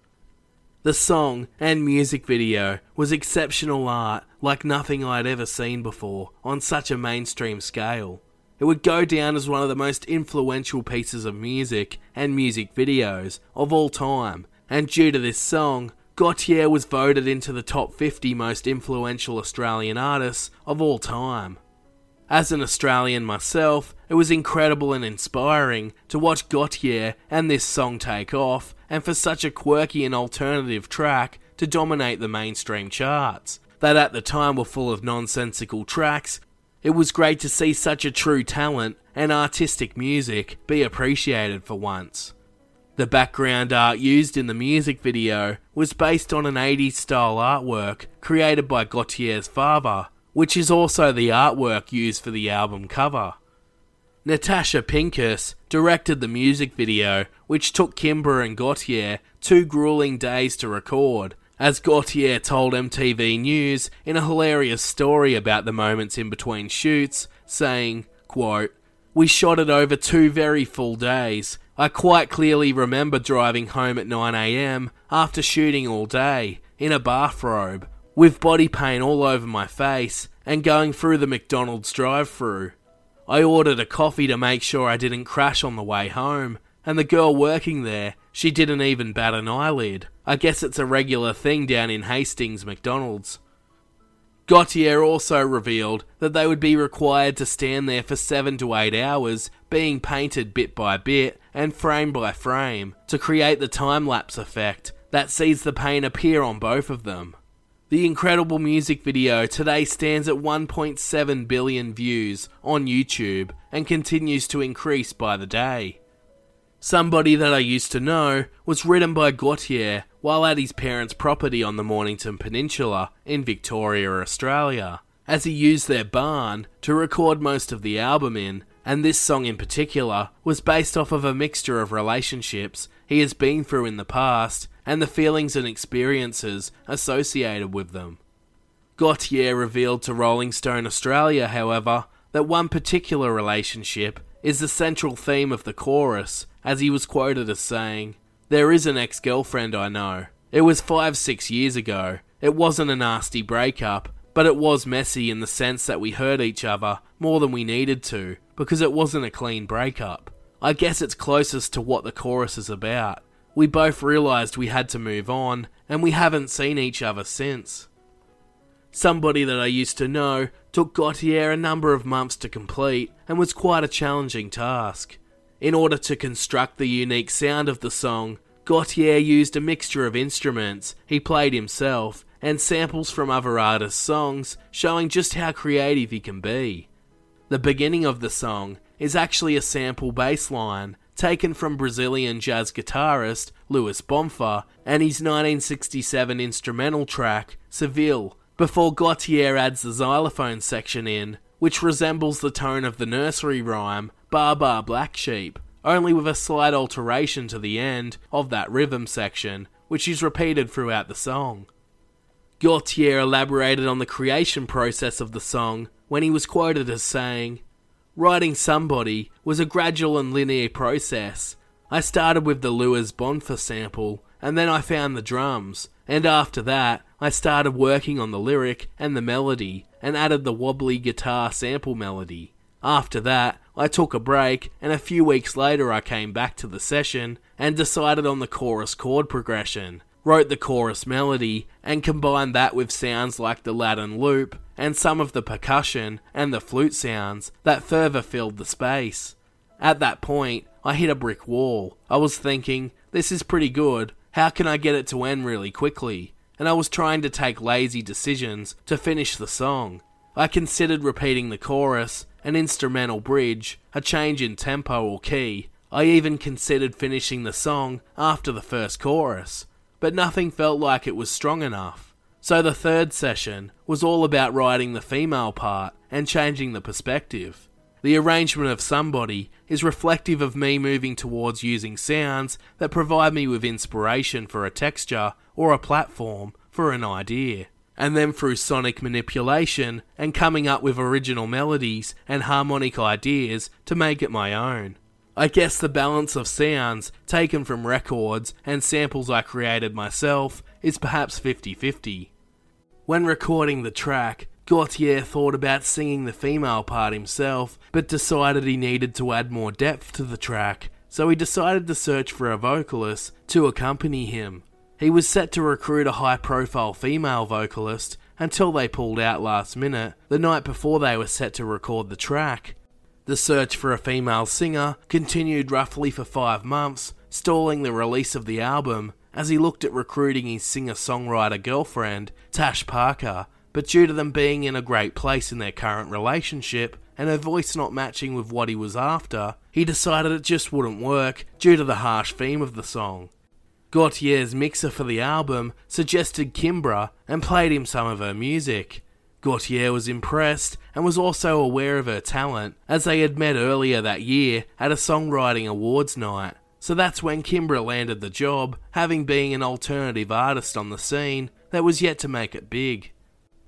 The song and music video was exceptional art like nothing I had ever seen before on such a mainstream scale. It would go down as one of the most influential pieces of music and music videos of all time, and due to this song, Gotye was voted into the top 50 most influential Australian artists of all time. As an Australian myself, it was incredible and inspiring to watch Gotye and this song take off, and for such a quirky and alternative track to dominate the mainstream charts, that at the time were full of nonsensical tracks. It was great to see such a true talent and artistic music be appreciated for once. The background art used in the music video was based on an 80s style artwork created by Gotye's father, which is also the artwork used for the album cover. Natasha Pincus directed the music video, which took Kimbra and Gotye two grueling days to record, as Gotye told MTV News in a hilarious story about the moments in between shoots, saying, quote, We shot it over two very full days. I quite clearly remember driving home at 9am after shooting all day, in a bathrobe, with body paint all over my face, and going through the McDonald's drive through. I ordered a coffee to make sure I didn't crash on the way home, and the girl working there, she didn't even bat an eyelid. I guess it's a regular thing down in Hastings McDonald's. Gotye also revealed that they would be required to stand there for 7 to 8 hours, being painted bit by bit and frame by frame, to create the time lapse effect that sees the paint appear on both of them. The incredible music video today stands at 1.7 billion views on YouTube and continues to increase by the day. Somebody that I used to know was written by Gotye while at his parents' property on the Mornington Peninsula in Victoria, Australia, as he used their barn to record most of the album in, and this song in particular was based off of a mixture of relationships he has been through in the past and the feelings and experiences associated with them. Gotye revealed to Rolling Stone Australia, however, that one particular relationship is the central theme of the chorus, as he was quoted as saying, There is an ex girlfriend I know. It was five, six years ago. It wasn't a nasty breakup, but it was messy in the sense that we hurt each other more than we needed to, because it wasn't a clean breakup. I guess it's closest to what the chorus is about. We both realised we had to move on, and we haven't seen each other since. Somebody that I used to know took Gotye a number of months to complete and was quite a challenging task. In order to construct the unique sound of the song, Gotye used a mixture of instruments he played himself and samples from other artists' songs, showing just how creative he can be. The beginning of the song is actually a sample bass line taken from Brazilian jazz guitarist Luis Bonfa and his 1967 instrumental track, Seville, before Gotye adds the xylophone section in, which resembles the tone of the nursery rhyme Baa Baa Black Sheep, only with a slight alteration to the end of that rhythm section, which is repeated throughout the song. Gotye elaborated on the creation process of the song when he was quoted as saying, Writing Somebody was a gradual and linear process. I started with the Luis Bonfa sample, and then I found the drums, and after that, I started working on the lyric and the melody, and added the wobbly guitar sample melody. After that, I took a break, and a few weeks later, I came back to the session and decided on the chorus chord progression. Wrote the chorus melody, and combined that with sounds like the Latin loop and some of the percussion and the flute sounds that further filled the space. At that point, I hit a brick wall. I was thinking, this is pretty good. How can I get it to end really quickly? And I was trying to take lazy decisions to finish the song. I considered repeating the chorus, an instrumental bridge, a change in tempo or key. I even considered finishing the song after the first chorus, but nothing felt like it was strong enough. So the third session was all about writing the female part and changing the perspective. The arrangement of Somebody is reflective of me moving towards using sounds that provide me with inspiration for a texture or a platform for an idea and then through sonic manipulation and coming up with original melodies and harmonic ideas to make it my own. I guess the balance of sounds taken from records and samples I created myself is perhaps 50 50. When recording the track, Gotye thought about singing the female part himself, but decided he needed to add more depth to the track, so he decided to search for a vocalist to accompany him. He was set to recruit a high profile female vocalist until they pulled out last minute, the night before they were set to record the track. The search for a female singer continued roughly for five months, stalling the release of the album as he looked at recruiting his singer songwriter girlfriend, Tash Parker, but due to them being in a great place in their current relationship and her voice not matching with what he was after, he decided it just wouldn't work due to the harsh theme of the song. Gotye's mixer for the album suggested Kimbra and played him some of her music. Gotye was impressed and was also aware of her talent, as they had met earlier that year at a songwriting awards night. So that's when Kimbra landed the job, having been an alternative artist on the scene that was yet to make it big.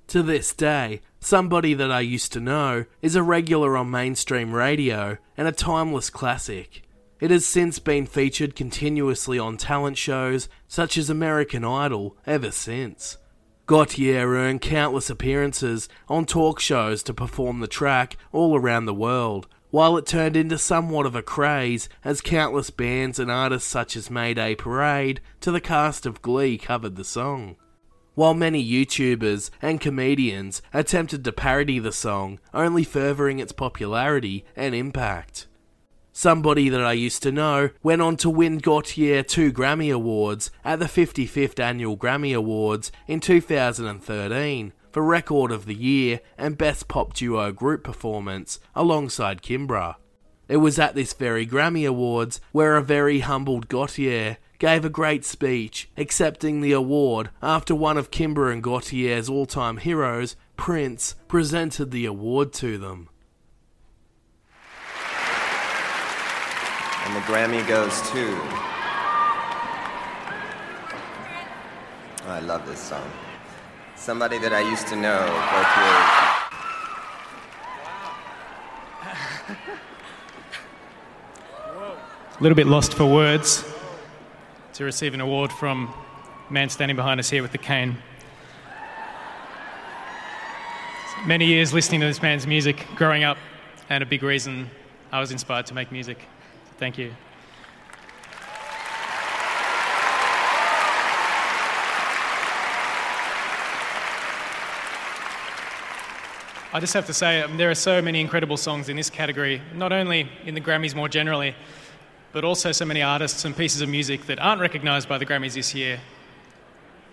To this day, somebody that I used to know is a regular on mainstream radio and a timeless classic. It has since been featured continuously on talent shows such as American Idol ever since. Gotye earned countless appearances on talk shows to perform the track all around the world, while it turned into somewhat of a craze as countless bands and artists such as Mayday Parade to the cast of Glee covered the song. While many YouTubers and comedians attempted to parody the song, only furthering its popularity and impact. Somebody that I used to know went on to win Gotye two Grammy Awards at the 55th Annual Grammy Awards in 2013 for Record of the Year and Best Pop Duo Group Performance alongside Kimbra. It was at this very Grammy Awards where a very humbled Gotye gave a great speech accepting the award after one of Kimbra and Gotye's all time heroes, Prince, presented the award to them. And the Grammy goes to. Oh, I love this song. Somebody that I used to know, A little bit lost for words to receive an award from man standing behind us here with the cane. Many years listening to this man's music growing up, and a big reason I was inspired to make music. Thank you. I just have to say, um, there are so many incredible songs in this category, not only in the Grammys more generally, but also so many artists and pieces of music that aren't recognised by the Grammys this year.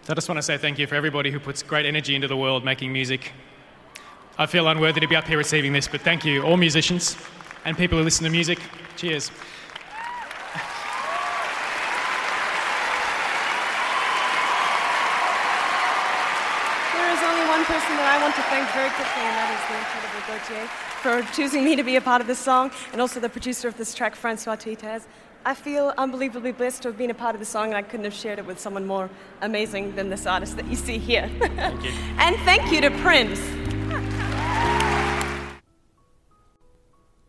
So I just want to say thank you for everybody who puts great energy into the world making music. I feel unworthy to be up here receiving this, but thank you, all musicians and people who listen to music. Cheers. There is only one person that I want to thank very quickly, and that is the incredible Gotye for choosing me to be a part of this song, and also the producer of this track, Francois Tetaz. I feel unbelievably blessed to have been a part of the song, and I couldn't have shared it with someone more amazing than this artist that you see here. Thank you. [LAUGHS] and thank you to Prince.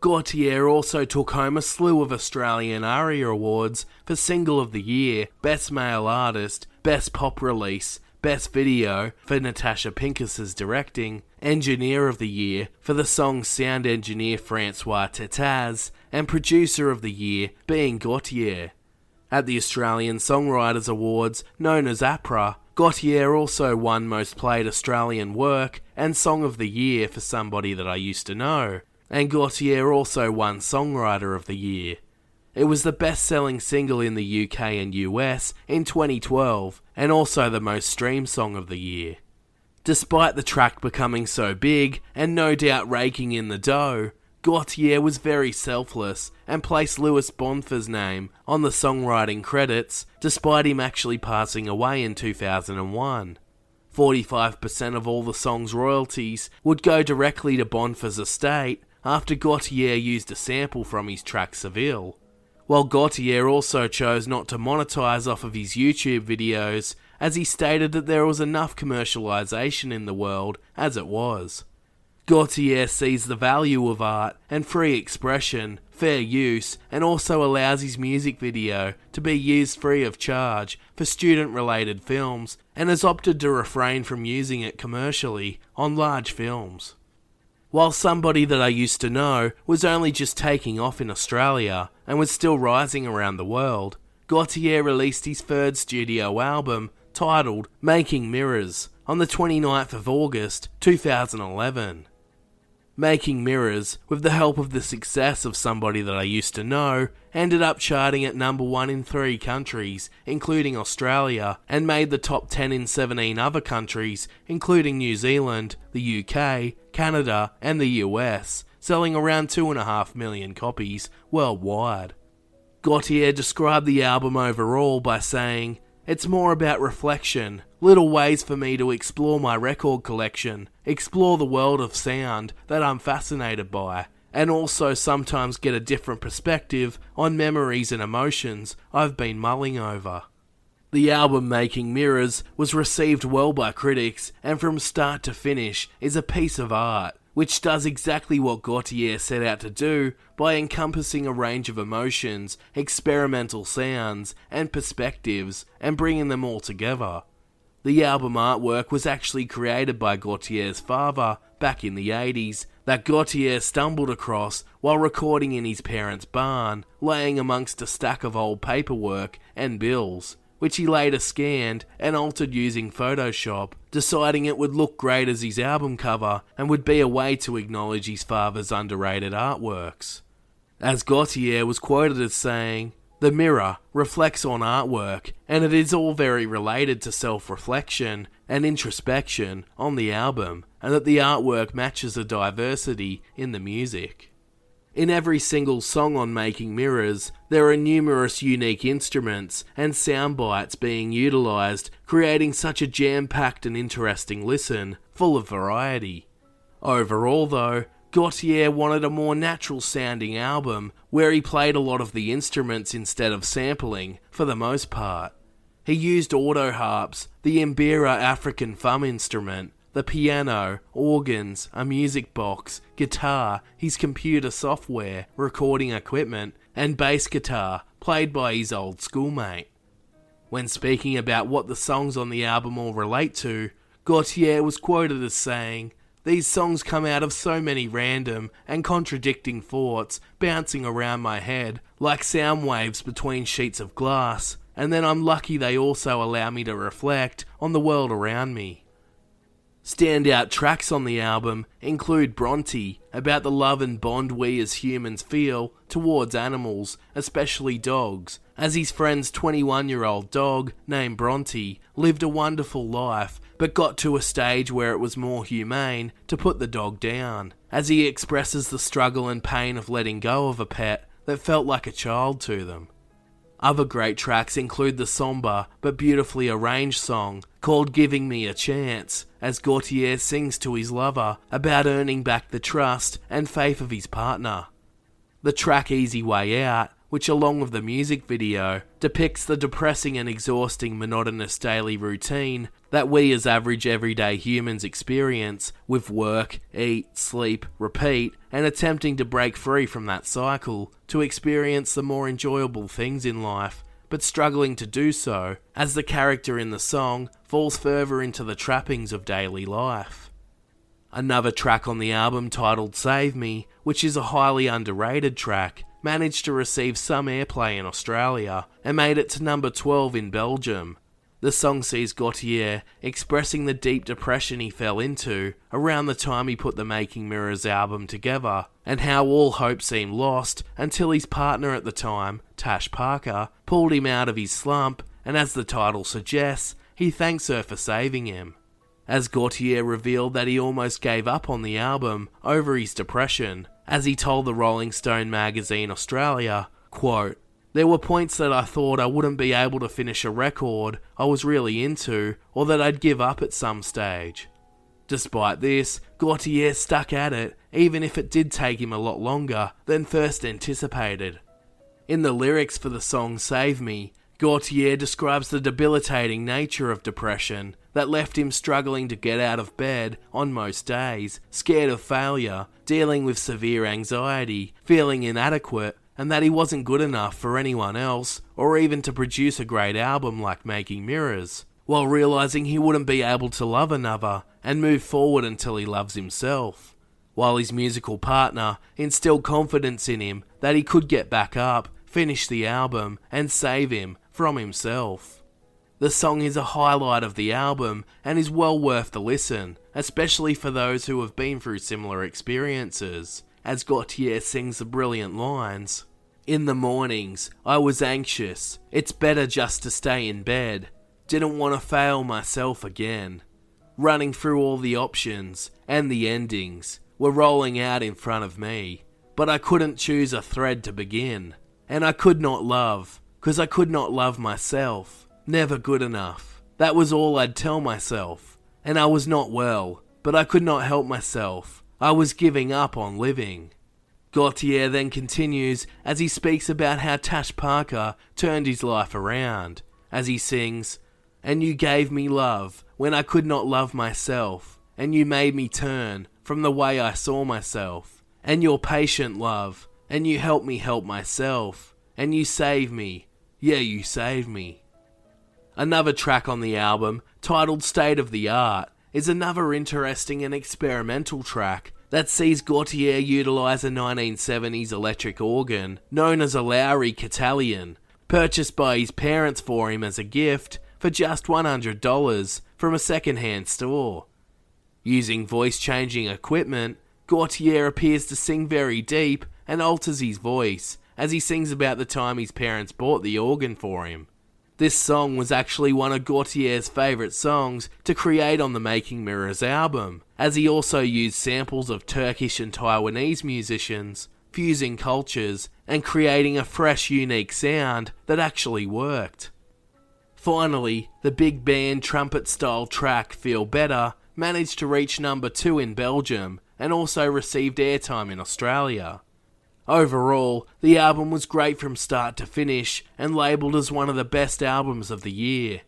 Gotye also took home a slew of Australian ARIA awards for Single of the Year, Best Male Artist, Best Pop Release, Best Video for Natasha Pincus's directing, Engineer of the Year for the song's sound engineer Francois Tetaz, and Producer of the Year being Gotye. At the Australian Songwriters Awards, known as APRA, Gotye also won Most Played Australian Work and Song of the Year for Somebody That I Used to Know, and Gotye also won Songwriter of the Year. It was the best selling single in the UK and US in 2012, and also the most streamed song of the year. Despite the track becoming so big, and no doubt raking in the dough, Gotye was very selfless and placed Louis Bonfa's name on the songwriting credits, despite him actually passing away in 2001. 45% of all the song's royalties would go directly to Bonfa's estate after Gotye used a sample from his track Seville while Gotye also chose not to monetize off of his YouTube videos, as he stated that there was enough commercialization in the world as it was. Gotye sees the value of art and free expression, fair use, and also allows his music video to be used free of charge for student related films and has opted to refrain from using it commercially on large films. While somebody that I used to know was only just taking off in Australia and was still rising around the world, Gotye released his third studio album titled Making Mirrors on the 29th of August 2011. Making Mirrors, with the help of the success of somebody that I used to know, ended up charting at number one in three countries, including Australia, and made the top 10 in 17 other countries, including New Zealand, the UK, Canada, and the US, selling around 2.5 million copies worldwide. Gotye described the album overall by saying, It's more about reflection, little ways for me to explore my record collection, explore the world of sound that I'm fascinated by, and also sometimes get a different perspective on memories and emotions I've been mulling over. The album Making Mirrors was received well by critics and from start to finish is a piece of art, which does exactly what Gotye set out to do by encompassing a range of emotions, experimental sounds, and perspectives and bringing them all together. The album artwork was actually created by Gotye's father back in the 80s that Gotye stumbled across while recording in his parents' barn, laying amongst a stack of old paperwork and bills which he later scanned and altered using Photoshop, deciding it would look great as his album cover and would be a way to acknowledge his father's underrated artworks. As Gotye was quoted as saying, The mirror reflects on artwork, and it is all very related to self reflection and introspection on the album, and that the artwork matches the diversity in the music. In every single song on Making Mirrors, there are numerous unique instruments and sound bites being utilised, creating such a jam packed and interesting listen, full of variety. Overall, though, Gotye wanted a more natural sounding album where he played a lot of the instruments instead of sampling, for the most part. He used auto harps, the Mbira African thumb instrument, the piano, organs, a music box, guitar, his computer software, recording equipment, and bass guitar, played by his old schoolmate. When speaking about what the songs on the album all relate to, Gotye was quoted as saying, These songs come out of so many random and contradicting thoughts bouncing around my head like sound waves between sheets of glass, and then I'm lucky they also allow me to reflect on the world around me. Standout tracks on the album include Bronte, about the love and bond we as humans feel towards animals, especially dogs, as his friend's 21 year old dog, named Bronte, lived a wonderful life but got to a stage where it was more humane to put the dog down, as he expresses the struggle and pain of letting go of a pet that felt like a child to them. Other great tracks include the somber but beautifully arranged song called Giving Me a Chance, as Gotye sings to his lover about earning back the trust and faith of his partner. The track Easy Way Out, which along with the music video depicts the depressing and exhausting monotonous daily routine that we as average everyday humans experience with work, eat, sleep, repeat, and attempting to break free from that cycle to experience the more enjoyable things in life but struggling to do so as the character in the song falls further into the trappings of daily life. Another track on the album titled Save Me, which is a highly underrated track, managed to receive some airplay in Australia and made it to number 12 in Belgium. The song sees Gotye expressing the deep depression he fell into around the time he put the Making Mirrors album together, and how all hope seemed lost until his partner at the time, Tash Parker, pulled him out of his slump, and as the title suggests, he thanks her for saving him. As Gotye revealed that he almost gave up on the album over his depression, as he told the Rolling Stone magazine Australia, quote, there were points that I thought I wouldn't be able to finish a record I was really into, or that I'd give up at some stage. Despite this, Gotye stuck at it, even if it did take him a lot longer than first anticipated. In the lyrics for the song Save Me, Gotye describes the debilitating nature of depression that left him struggling to get out of bed on most days, scared of failure, dealing with severe anxiety, feeling inadequate, and that he wasn't good enough for anyone else, or even to produce a great album like Making Mirrors, while realizing he wouldn't be able to love another and move forward until he loves himself. While his musical partner instilled confidence in him that he could get back up, finish the album, and save him from himself. The song is a highlight of the album and is well worth the listen, especially for those who have been through similar experiences as Gotye sings the brilliant lines. In the mornings, I was anxious. It's better just to stay in bed. Didn't want to fail myself again. Running through all the options and the endings were rolling out in front of me, but I couldn't choose a thread to begin. And I could not love, because I could not love myself. Never good enough. That was all I'd tell myself. And I was not well, but I could not help myself. I was giving up on living. Gotye then continues as he speaks about how Tash Parker turned his life around, as he sings, And you gave me love when I could not love myself, and you made me turn from the way I saw myself, and your patient love, and you helped me help myself, and you saved me, yeah, you saved me. Another track on the album, titled State of the Art, is another interesting and experimental track that sees Gotye utilise a 1970s electric organ known as a Lowrey Catalina, purchased by his parents for him as a gift for just $100 from a second-hand store. Using voice-changing equipment, Gotye appears to sing very deep and alters his voice as he sings about the time his parents bought the organ for him. This song was actually one of Gotye's favourite songs to create on the Making Mirrors album, as he also used samples of Turkish and Taiwanese musicians, fusing cultures and creating a fresh, unique sound that actually worked. Finally, the big band trumpet style track Feel Better managed to reach number 2 in Belgium and also received airtime in Australia. Overall, the album was great from start to finish and labelled as one of the best albums of the year.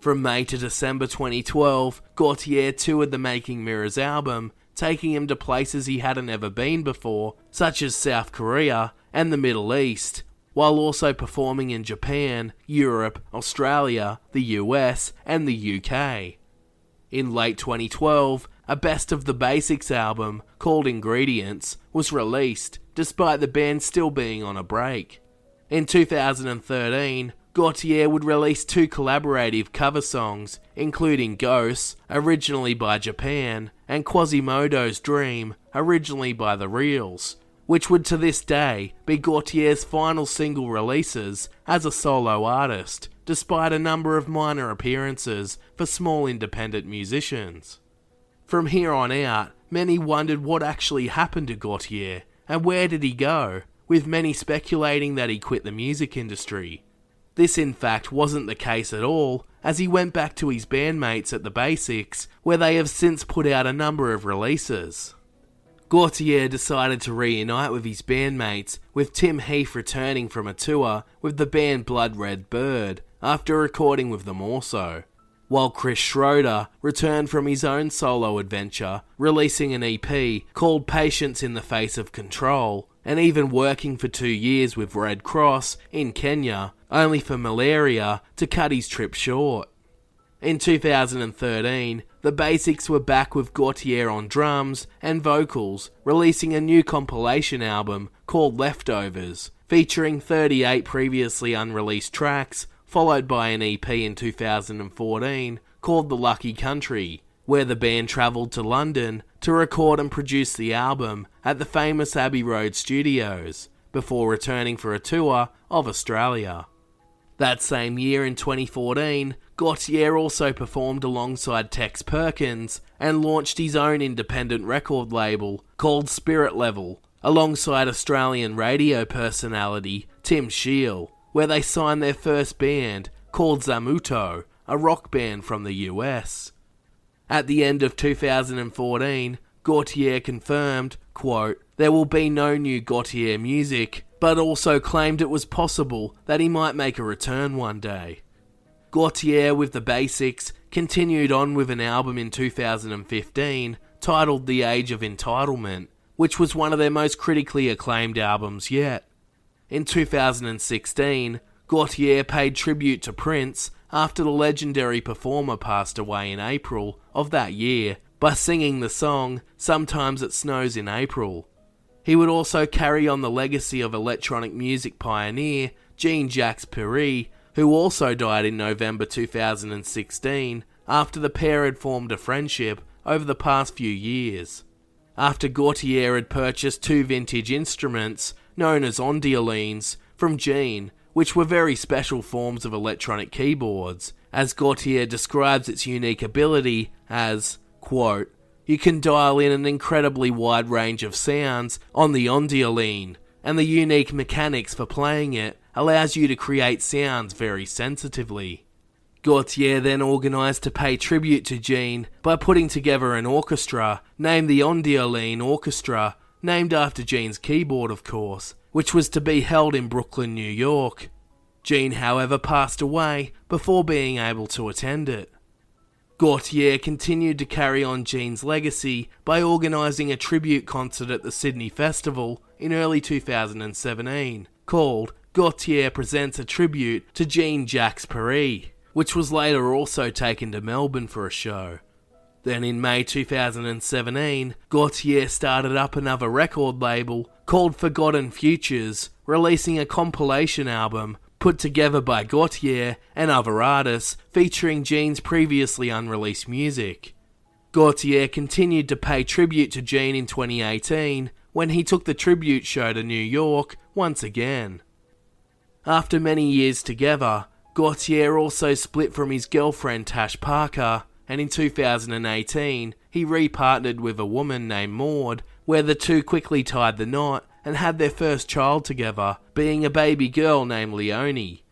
From May to December 2012, Gotye toured the Making Mirrors album, taking him to places he hadn't ever been before, such as South Korea and the Middle East, while also performing in Japan, Europe, Australia, the US, and the UK. In late 2012, a Best of the Basics album called Ingredients was released, despite the band still being on a break. In 2013, Gotye would release two collaborative cover songs, including Ghosts, originally by Japan, and Quasimodo's Dream, originally by The Reels, which would to this day be Gotye's final single releases as a solo artist, despite a number of minor appearances for small independent musicians. From here on out, many wondered what actually happened to Gotye and where did he go, with many speculating that he quit the music industry. This, in fact, wasn't the case at all, as he went back to his bandmates at the Basics, where they have since put out a number of releases. Gotye decided to reunite with his bandmates, with Tim Heath returning from a tour with the band Blood Red Bird after recording with them also while Kris Schroeder returned from his own solo adventure, releasing an EP called Patience in the Face of Control, and even working for two years with Red Cross in Kenya, only for malaria to cut his trip short. In 2013, the Basics were back with Gotye on drums and vocals, releasing a new compilation album called Leftovers, featuring 38 previously unreleased tracks, followed by an EP in 2014 called The Lucky Country, where the band travelled to London to record and produce the album at the famous Abbey Road Studios, before returning for a tour of Australia. That same year in 2014, Gotye also performed alongside Tex Perkins and launched his own independent record label called Spirit Level, alongside Australian radio personality Tim Scheel, where they signed their first band called Zammuto, a rock band from the US. At the end of 2014, Gotye confirmed, quote, there will be no new Gotye music, but also claimed it was possible that he might make a return one day. Gotye with the Basics continued on with an album in 2015 titled The Age of Entitlement, which was one of their most critically acclaimed albums yet. In 2016, Gotye paid tribute to Prince after the legendary performer passed away in April of that year by singing the song Sometimes It Snows in April. He would also carry on the legacy of electronic music pioneer Jean Jacques Perrey, who also died in November 2016 after the pair had formed a friendship over the past few years. After Gotye had purchased two vintage instruments, known as ondiolines, from Jean, which were very special forms of electronic keyboards, as Gotye describes its unique ability as, quote, you can dial in an incredibly wide range of sounds on the ondioline, and the unique mechanics for playing it allows you to create sounds very sensitively. Gotye then organised to pay tribute to Jean by putting together an orchestra named the Ondioline Orchestra, named after Jean's keyboard, of course, which was to be held in Brooklyn, New York. Jean, however, passed away before being able to attend it. Gotye continued to carry on Jean's legacy by organising a tribute concert at the Sydney Festival in early 2017 called Gotye Presents a Tribute to Jean Jacques Perrey, which was later also taken to Melbourne for a show. Then in May 2017, Gotye started up another record label called Forgotten Futures, releasing a compilation album put together by Gotye and other artists featuring Jean's previously unreleased music. Gotye continued to pay tribute to Jean in 2018 when he took the tribute show to New York once again. After many years together, Gotye also split from his girlfriend Tash Parker, and in 2018 he repartnered with a woman named Maud, where the two quickly tied the knot and had their first child together, being a baby girl named Leonie.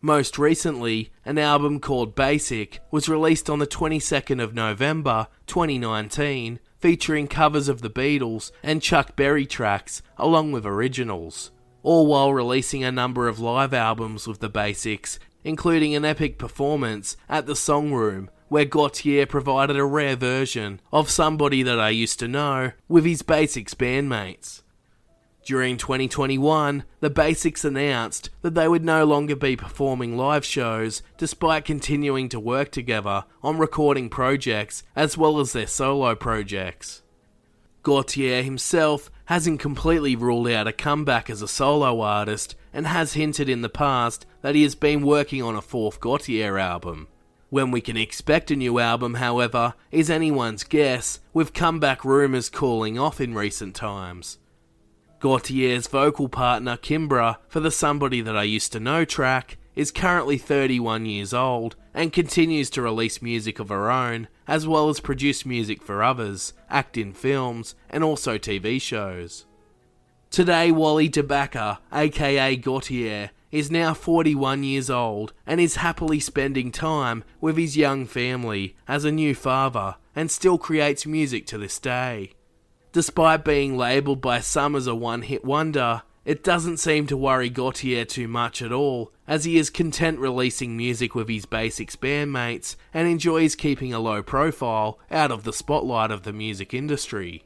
Most recently, an album called Basic was released on the 22nd of November 2019, featuring covers of the Beatles and Chuck Berry tracks along with originals, all while releasing a number of live albums with the Basics, including an epic performance at the Song Room where Gotye provided a rare version of Somebody That I Used to Know with his Basics bandmates. During 2021, the Basics announced that they would no longer be performing live shows despite continuing to work together on recording projects as well as their solo projects. Gotye himself hasn't completely ruled out a comeback as a solo artist and has hinted in the past that he has been working on a fourth Gotye album. When we can expect a new album, however, is anyone's guess, with comeback rumours cooling off in recent times. Gotye's vocal partner, Kimbra, for the Somebody That I Used to Know track, is currently 31 years old and continues to release music of her own, as well as produce music for others, act in films, and also TV shows. Today, Wally DeBacker, aka Gotye, is now 41 years old and is happily spending time with his young family as a new father and still creates music to this day. Despite being labelled by some as a one hit wonder, it doesn't seem to worry Gotye too much at all, as he is content releasing music with his Basics bandmates and enjoys keeping a low profile out of the spotlight of the music industry.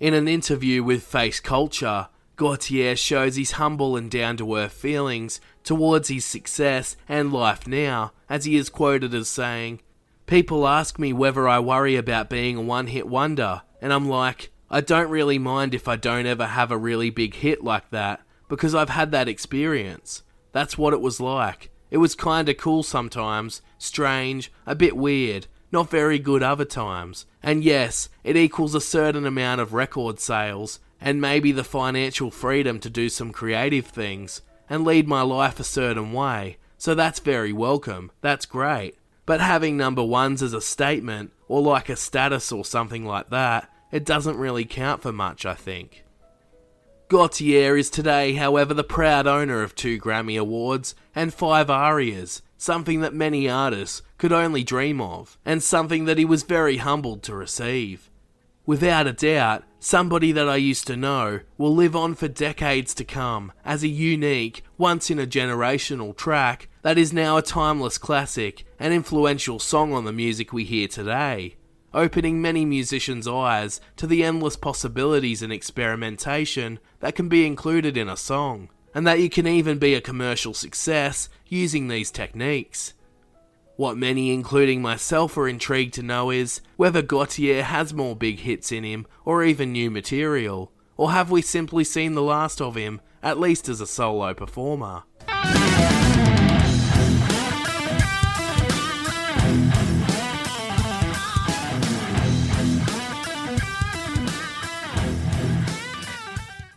In an interview with Face Culture, Gotye shows his humble and down to earth feelings towards his success and life now, as he is quoted as saying, People ask me whether I worry about being a one hit wonder, and I'm like, I don't really mind if I don't ever have a really big hit like that, because I've had that experience. That's what it was like. It was kinda cool sometimes, strange, a bit weird, not very good other times. And yes, it equals a certain amount of record sales, and maybe the financial freedom to do some creative things, and lead my life a certain way. So that's very welcome, that's great. But having number ones as a statement, or like a status or something like that, it doesn't really count for much, I think. Gotye is today, however, the proud owner of two Grammy Awards and five ARIAs, something that many artists could only dream of, and something that he was very humbled to receive. Without a doubt, somebody that I used to know will live on for decades to come as a unique, once in a generational track that is now a timeless classic and influential song on the music we hear today, opening many musicians' eyes to the endless possibilities and experimentation that can be included in a song, and that you can even be a commercial success using these techniques. What many, including myself, are intrigued to know is whether Gautier has more big hits in him or even new material, or have we simply seen the last of him, at least as a solo performer?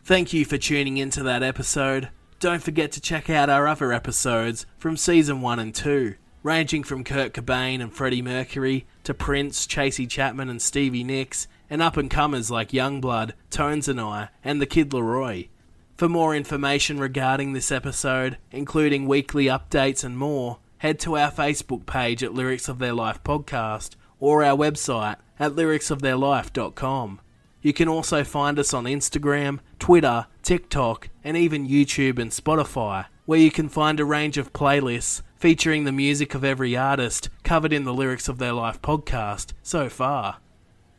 Thank you for tuning into that episode. Don't forget to check out our other episodes from season 1 and 2, ranging from Kurt Cobain and Freddie Mercury to Prince, Tracy Chapman and Stevie Nicks, and up and comers like Yungblud, Tones and I, and the Kid Laroi. For more information regarding this episode, including weekly updates and more, head to our Facebook page at Lyrics of Their Life Podcast or our website at lyricsoftheirlife.com. You can also find us on Instagram, Twitter, TikTok, and even YouTube and Spotify, where you can find a range of playlists featuring the music of every artist covered in the Lyrics of Their Life podcast so far.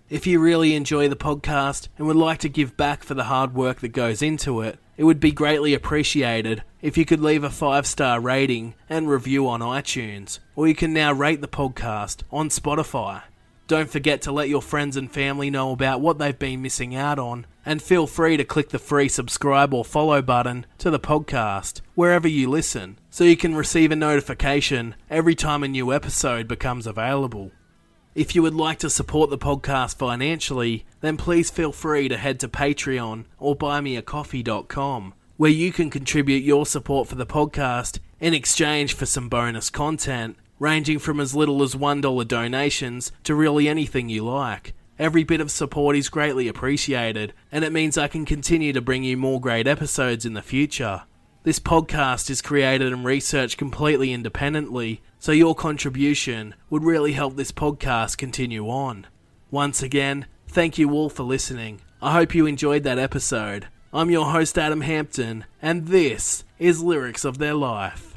If you really enjoy the podcast and would like to give back for the hard work that goes into it, it would be greatly appreciated if you could leave a five star rating and review on iTunes, or you can now rate the podcast on Spotify. Don't forget to let your friends and family know about what they've been missing out on, and feel free to click the free subscribe or follow button to the podcast wherever you listen so you can receive a notification every time a new episode becomes available. If you would like to support the podcast financially, then please feel free to head to Patreon or buymeacoffee.com, where you can contribute your support for the podcast in exchange for some bonus content, ranging from as little as $1 donations to really anything you like. Every bit of support is greatly appreciated, and it means I can continue to bring you more great episodes in the future. This podcast is created and researched completely independently, so your contribution would really help this podcast continue on. Once again, thank you all for listening. I hope you enjoyed that episode. I'm your host, Adam Hampton, and this is Lyrics of Their Life.